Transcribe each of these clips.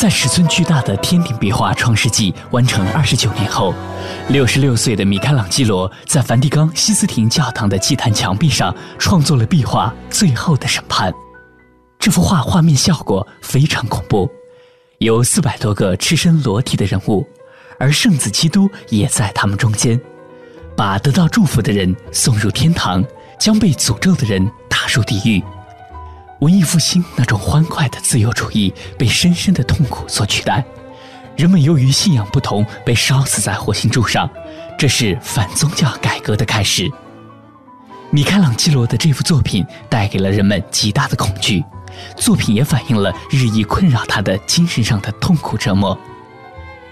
在尺寸巨大的天顶壁画《创世纪》完成二十九年后，六十六岁的米开朗基罗在梵蒂冈西斯廷教堂的祭坛墙壁上创作了壁画《最后的审判》。这幅画画面效果非常恐怖，有四百多个赤身裸体的人物，而圣子基督也在他们中间，把得到祝福的人送入天堂，将被诅咒的人打入地狱。文艺复兴那种欢快的自由主义被深深的痛苦所取代，人们由于信仰不同被烧死在火星柱上，这是反宗教改革的开始。米开朗基罗的这幅作品带给了人们极大的恐惧，作品也反映了日益困扰他的精神上的痛苦折磨。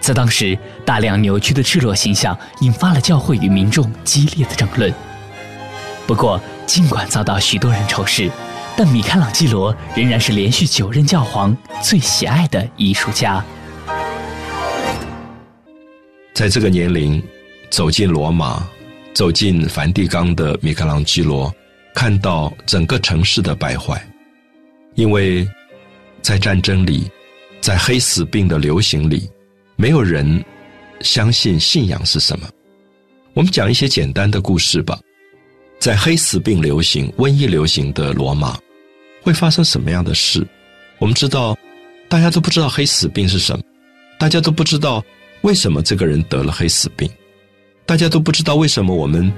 在当时，大量扭曲的赤裸形象引发了教会与民众激烈的争论。不过，尽管遭到许多人仇视。但米开朗基罗仍然是连续九任教皇最喜爱的艺术家。在这个年龄，走进罗马，走进梵蒂冈的米开朗基罗，看到整个城市的败坏，因为在战争里，在黑死病的流行里，没有人相信信仰是什么。我们讲一些简单的故事吧。在黑死病流行、瘟疫流行的罗马。会发生什么样的事？我们知道，大家都不知道黑死病是什么，大家都不知道为什么这个人得了黑死病，大家都不知道为什么我们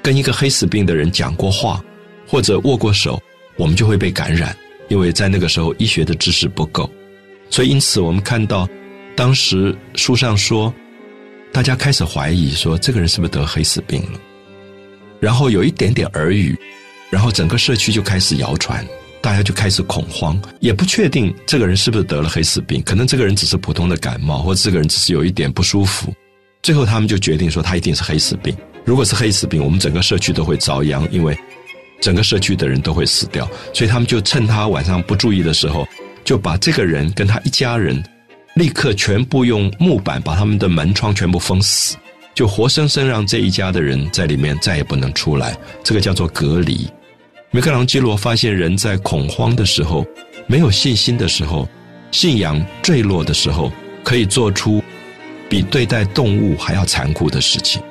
跟一个黑死病的人讲过话或者握过手，我们就会被感染，因为在那个时候医学的知识不够，所以因此我们看到当时书上说，大家开始怀疑说这个人是不是得黑死病了，然后有一点点耳语，然后整个社区就开始谣传。大家就开始恐慌，也不确定这个人是不是得了黑死病，可能这个人只是普通的感冒，或者这个人只是有一点不舒服。最后他们就决定说他一定是黑死病。如果是黑死病，我们整个社区都会遭殃，因为整个社区的人都会死掉。所以他们就趁他晚上不注意的时候，就把这个人跟他一家人立刻全部用木板把他们的门窗全部封死，就活生生让这一家的人在里面再也不能出来。这个叫做隔离。米开朗基罗发现，人在恐慌的时候、没有信心的时候、信仰坠落的时候，可以做出比对待动物还要残酷的事情。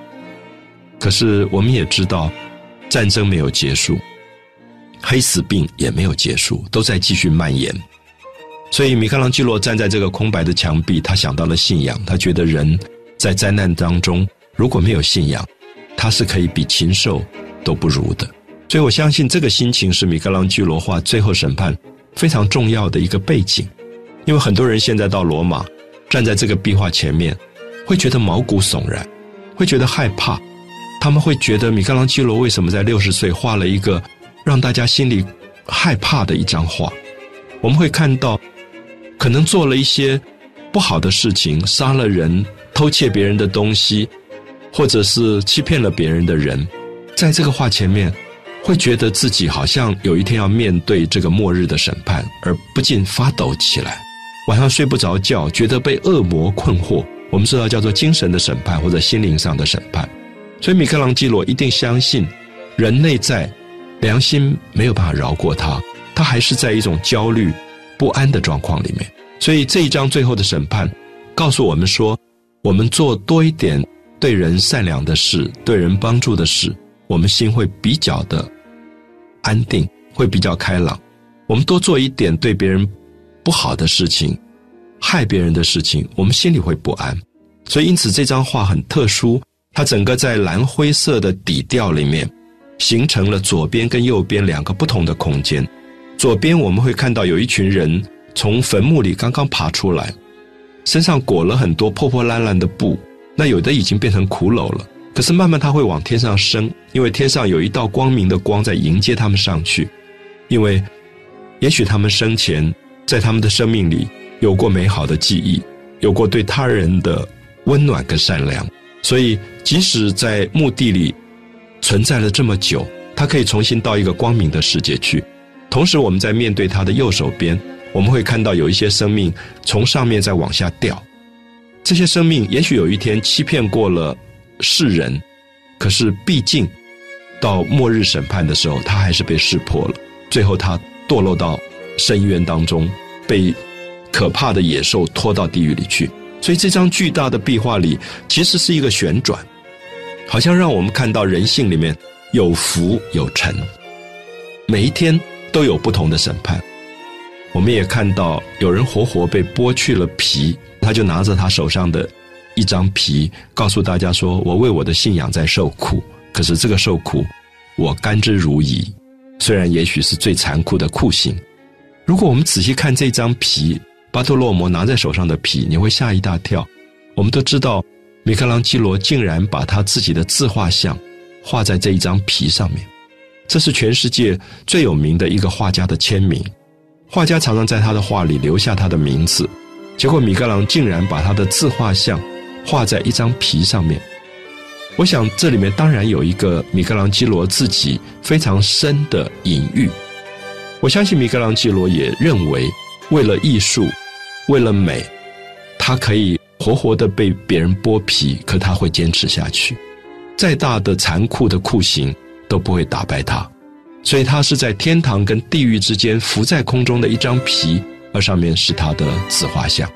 可是，我们也知道，战争没有结束，黑死病也没有结束，都在继续蔓延。所以，米开朗基罗站在这个空白的墙壁，他想到了信仰。他觉得，人在灾难当中如果没有信仰，他是可以比禽兽都不如的。所以我相信这个心情是米开朗基罗画《最后审判》非常重要的一个背景，因为很多人现在到罗马，站在这个壁画前面，会觉得毛骨悚然，会觉得害怕，他们会觉得米开朗基罗为什么在六十岁画了一个让大家心里害怕的一张画？我们会看到，可能做了一些不好的事情，杀了人、偷窃别人的东西，或者是欺骗了别人的人，在这个画前面。会觉得自己好像有一天要面对这个末日的审判，而不禁发抖起来，晚上睡不着觉，觉得被恶魔困惑。我们知道叫做精神的审判或者心灵上的审判，所以米开朗基罗一定相信，人内在良心没有办法饶过他，他还是在一种焦虑不安的状况里面。所以这一章最后的审判告诉我们说，我们做多一点对人善良的事，对人帮助的事。我们心会比较的安定，会比较开朗。我们多做一点对别人不好的事情，害别人的事情，我们心里会不安。所以，因此这张画很特殊，它整个在蓝灰色的底调里面，形成了左边跟右边两个不同的空间。左边我们会看到有一群人从坟墓里刚刚爬出来，身上裹了很多破破烂烂的布，那有的已经变成骷髅了。可是慢慢他会往天上升，因为天上有一道光明的光在迎接他们上去。因为，也许他们生前在他们的生命里有过美好的记忆，有过对他人的温暖跟善良，所以即使在墓地里存在了这么久，他可以重新到一个光明的世界去。同时，我们在面对他的右手边，我们会看到有一些生命从上面再往下掉，这些生命也许有一天欺骗过了。世人，可是毕竟到末日审判的时候，他还是被识破了。最后，他堕落到深渊当中，被可怕的野兽拖到地狱里去。所以这张巨大的壁画里，其实是一个旋转，好像让我们看到人性里面有福有沉，每一天都有不同的审判。我们也看到有人活活被剥去了皮，他就拿着他手上的一张皮，告诉大家说：“我为我的信仰在受苦，可是这个受苦，我甘之如饴。虽然也许是最残酷的酷刑。如果我们仔细看这张皮。”巴托洛摩拿在手上的皮，你会吓一大跳。我们都知道，米开朗基罗竟然把他自己的自画像画在这一张皮上面，这是全世界最有名的一个画家的签名。画家常常在他的画里留下他的名字，结果米开朗竟然把他的自画像画在一张皮上面。我想这里面当然有一个米开朗基罗自己非常深的隐喻。我相信米开朗基罗也认为。为了艺术，为了美，他可以活活的被别人剥皮，可他会坚持下去。再大的残酷的酷刑都不会打败他，所以他是在天堂跟地狱之间浮在空中的一张皮，而上面是他的自画像。